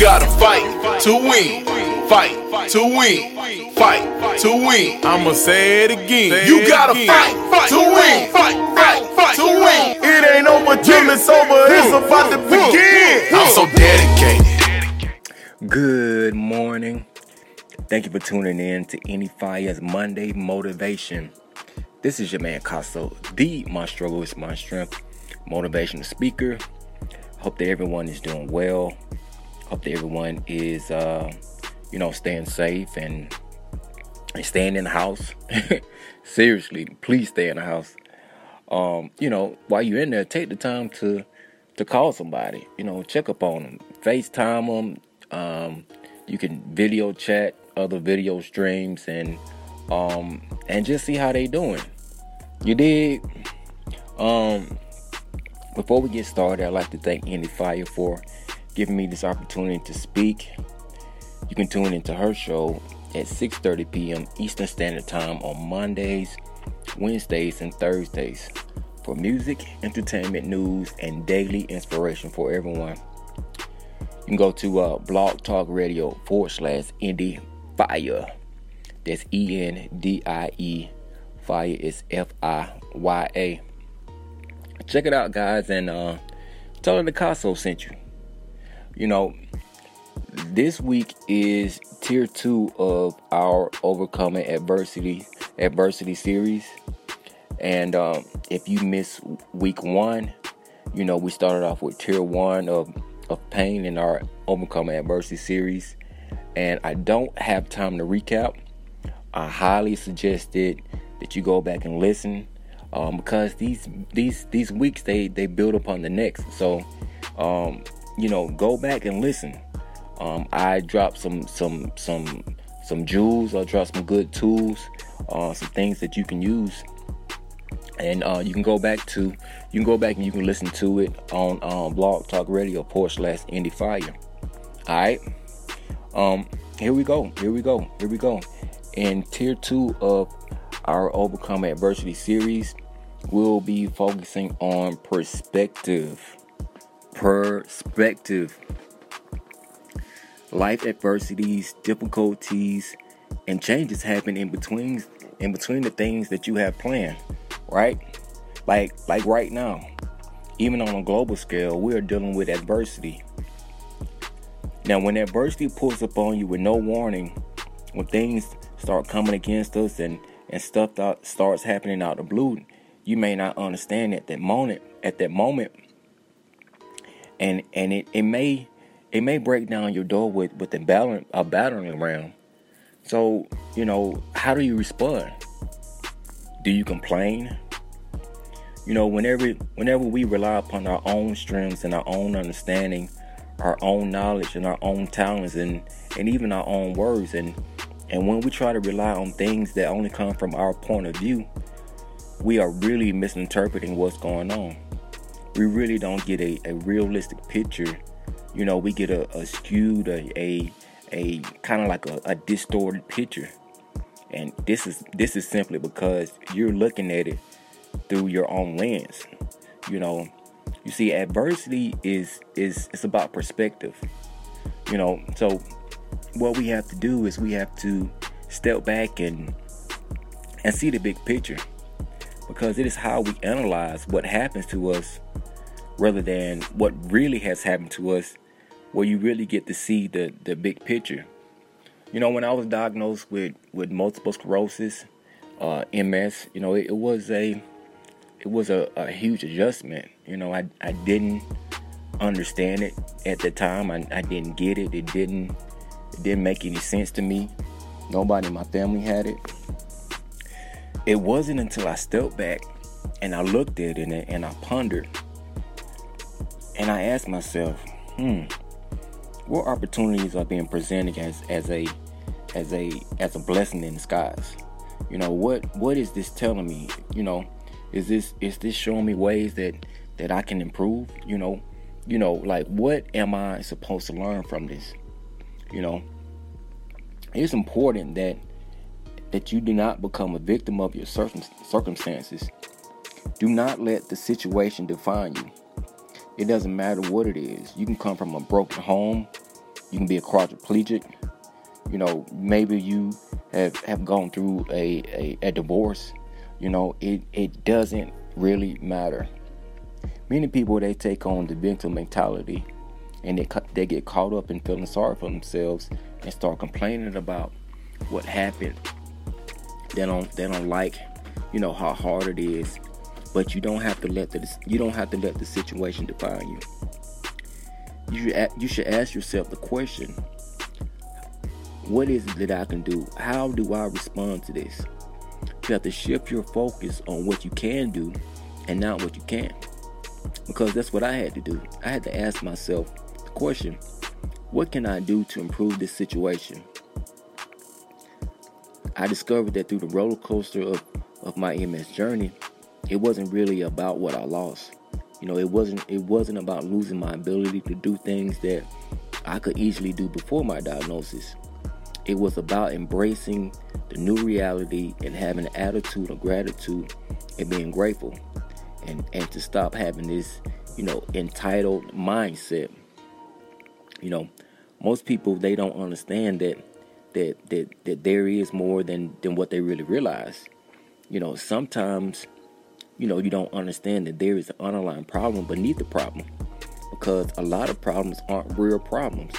gotta fight to win. Fight to win. Fight to win. I'ma say it again. You gotta fight to win. Fight, fight to win. It ain't over till it's over. It's about to begin. I'm so dedicated. Good morning. Thank you for tuning in to Endie Fiya's Monday Motivation. This is your man Casso, the My Struggle is My Strength motivational speaker. Hope that everyone is doing well. Hope that everyone is, uh, you know, staying safe and, and staying in the house. Seriously, please stay in the house. Um, you know, while you're in there, take the time to to call somebody. You know, check up on them, FaceTime them. Um, you can video chat other video streams and um and just see how they doing. You did. Um, before we get started, I'd like to thank Endie Fiya for giving me this opportunity to speak. You can tune into her show at 6:30 p.m. Eastern Standard Time on Mondays, Wednesdays, and Thursdays for music, entertainment, news, and daily inspiration for everyone. You can go to uh, Blog Talk Radio forward slash Endie Fiya. That's E N D I E. Fire is F I Y A. Check it out, guys, and uh, tell her the Casso sent you. You know, this week is tier two of our overcoming adversity adversity series. And um, if you miss week one, you know we started off with tier one of of pain in our overcoming adversity series and I don't have time to recap, I highly suggest it that you go back and listen um, because these these these weeks they they build upon the next. So um, you know, go back and listen. Um, I dropped some some some some jewels. I dropped some good tools, uh, some things that you can use, and uh, you can go back to you can go back and you can listen to it on um, Blog Talk Radio forward slash Endie Fiya. All right. Um, here we go. Here we go. Here we go. In tier two of our Overcome Adversity series, we'll be focusing on perspective. Perspective. Life adversities, difficulties, and changes happen in between in between the things that you have planned, right? Like like right now, even on a global scale, we are dealing with adversity now, when adversity pulls up on you with no warning, when things start coming against us and, and stuff that starts happening out of the blue, you may not understand at that moment. At that moment, and and it, it may it may break down your door with with a battering a battering ram. So you know how do you respond? Do you complain? You know, whenever whenever we rely upon our own strengths and our own understanding our own knowledge and our own talents and and even our own words and and when we try to rely on things that only come from our point of view we are really misinterpreting what's going on we really don't get a, a realistic picture. You know we get a, a skewed a a, a kind of like a, a distorted picture. And this is this is simply because you're looking at it through your own lens. You know you see, adversity is is it's about perspective. You know, so what we have to do is we have to step back and and see the big picture. Because it is how we analyze what happens to us rather than what really has happened to us where you really get to see the the big picture you know when i was diagnosed with with multiple sclerosis uh, ms you know it, it was a it was a, a huge adjustment. You know, I, I didn't understand it at the time. I, I didn't get it. It didn't it didn't make any sense to me. Nobody in my family had it. It wasn't until I stepped back and I looked at it and, and I pondered and I asked myself, hmm, what opportunities are being presented as, as a as a as a blessing in disguise? You know, what what is this telling me? You know, is this is this showing me ways that that I can improve? You know, you know, like what am I supposed to learn from this? You know, it's important that that you do not become a victim of your circumstances. Do not let the situation define you. It doesn't matter what it is. You can come from a broken home. you can be a quadriplegic. You know, maybe you have, have gone through a, a, a divorce. You know, it, it doesn't really matter. Many people they take on the victim mentality and they they get caught up in feeling sorry for themselves and start complaining about what happened. They don't they don't like, you know, how hard it is. But you don't have to let the you don't have to let the situation define you. You should you should ask yourself the question: What is it that I can do? How do I respond to this? You have to shift your focus on what you can do and not what you can't. Because that's what I had to do. I had to ask myself the question what can I do to improve this situation? I discovered that through the roller coaster of, of my MS journey, it wasn't really about what I lost. You know, it wasn't it wasn't about losing my ability to do things that I could easily do before my diagnosis. It was about embracing the new reality and having an attitude of gratitude and being grateful and and to stop having this, you know, entitled mindset. You know, most people they don't understand that that that that there is more than than what they really realize. You know, sometimes you know you don't understand that there is an underlying problem beneath the problem because a lot of problems aren't real problems.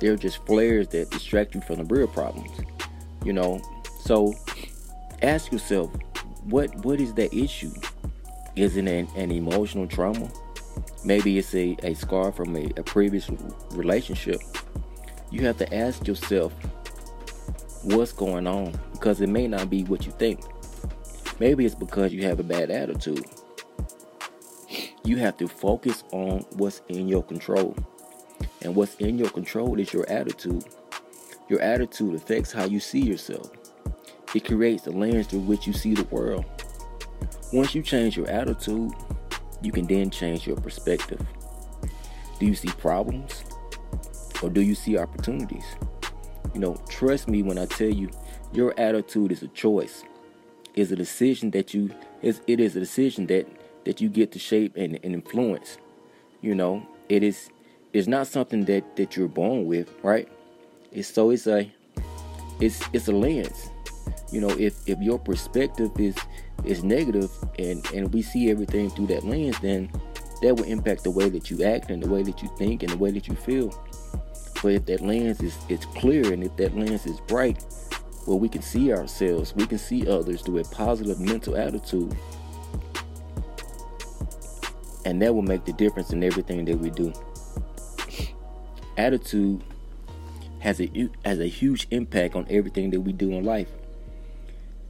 They're just flares that distract you from the real problems. You know, so ask yourself, what what is the issue? Is it an, an emotional trauma? Maybe it's a, a scar from a, a previous relationship. You have to ask yourself what's going on because it may not be what you think. Maybe it's because you have a bad attitude. You have to focus on what's in your control. And what's in your control is your attitude. Your attitude affects how you see yourself. It creates the lens through which you see the world. Once you change your attitude, you can then change your perspective. Do you see problems or do you see opportunities? You know, trust me when I tell you your attitude is a choice. Is a decision that you is it is a decision that that you get to shape and, and influence. You know, it is it's not something that that you're born with, right? It's so it's a it's it's a lens. You know, if if your perspective is is negative and and we see everything through that lens, then that will impact the way that you act and the way that you think and the way that you feel. But if that lens is it's clear and if that lens is bright, well, we can see ourselves, we can see others through a positive mental attitude, and that will make the difference in everything that we do. Attitude has a has a huge impact on everything that we do in life.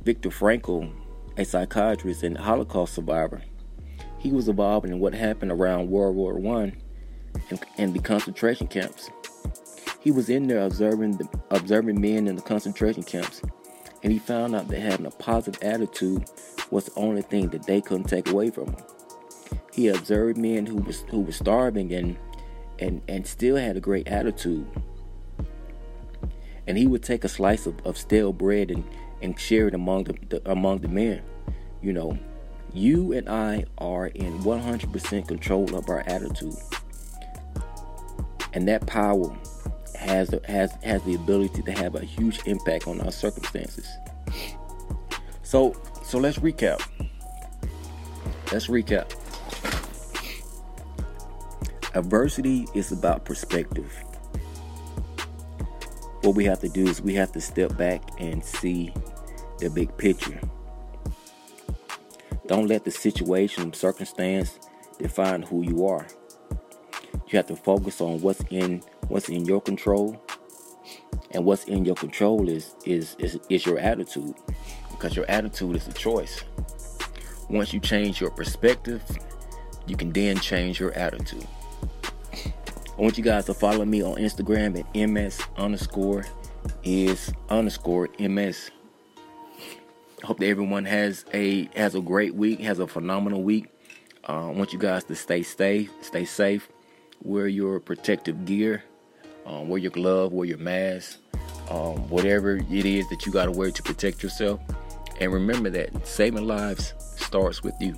Viktor Frankl, a psychiatrist and Holocaust survivor, he was involved in what happened around World War One and, and the concentration camps. He was in there observing the, observing men in the concentration camps, and he found out that having a positive attitude was the only thing that they couldn't take away from him. He observed men who was who were starving and and and still had a great attitude. And he would take a slice of, of stale bread and, and share it among the, the among the men. You know, you and I are in 100% control of our attitude. And that power has has has the ability to have a huge impact on our circumstances. So so let's recap. Let's recap. Adversity is about perspective. What we have to do is we have to step back and see the big picture. Don't let the situation, circumstance define who you are. You have to focus on what's in what's in your control. And what's in your control is is is, is your attitude. Because your attitude is a choice. Once you change your perspective, you can then change your attitude. I want you guys to follow me on Instagram at ms underscore is underscore ms. I hope that everyone has a has a great week, has a phenomenal week. Uh, I want you guys to stay safe, stay safe, wear your protective gear, um, wear your glove, wear your mask, um, whatever it is that you got to wear to protect yourself. And remember that saving lives starts with you.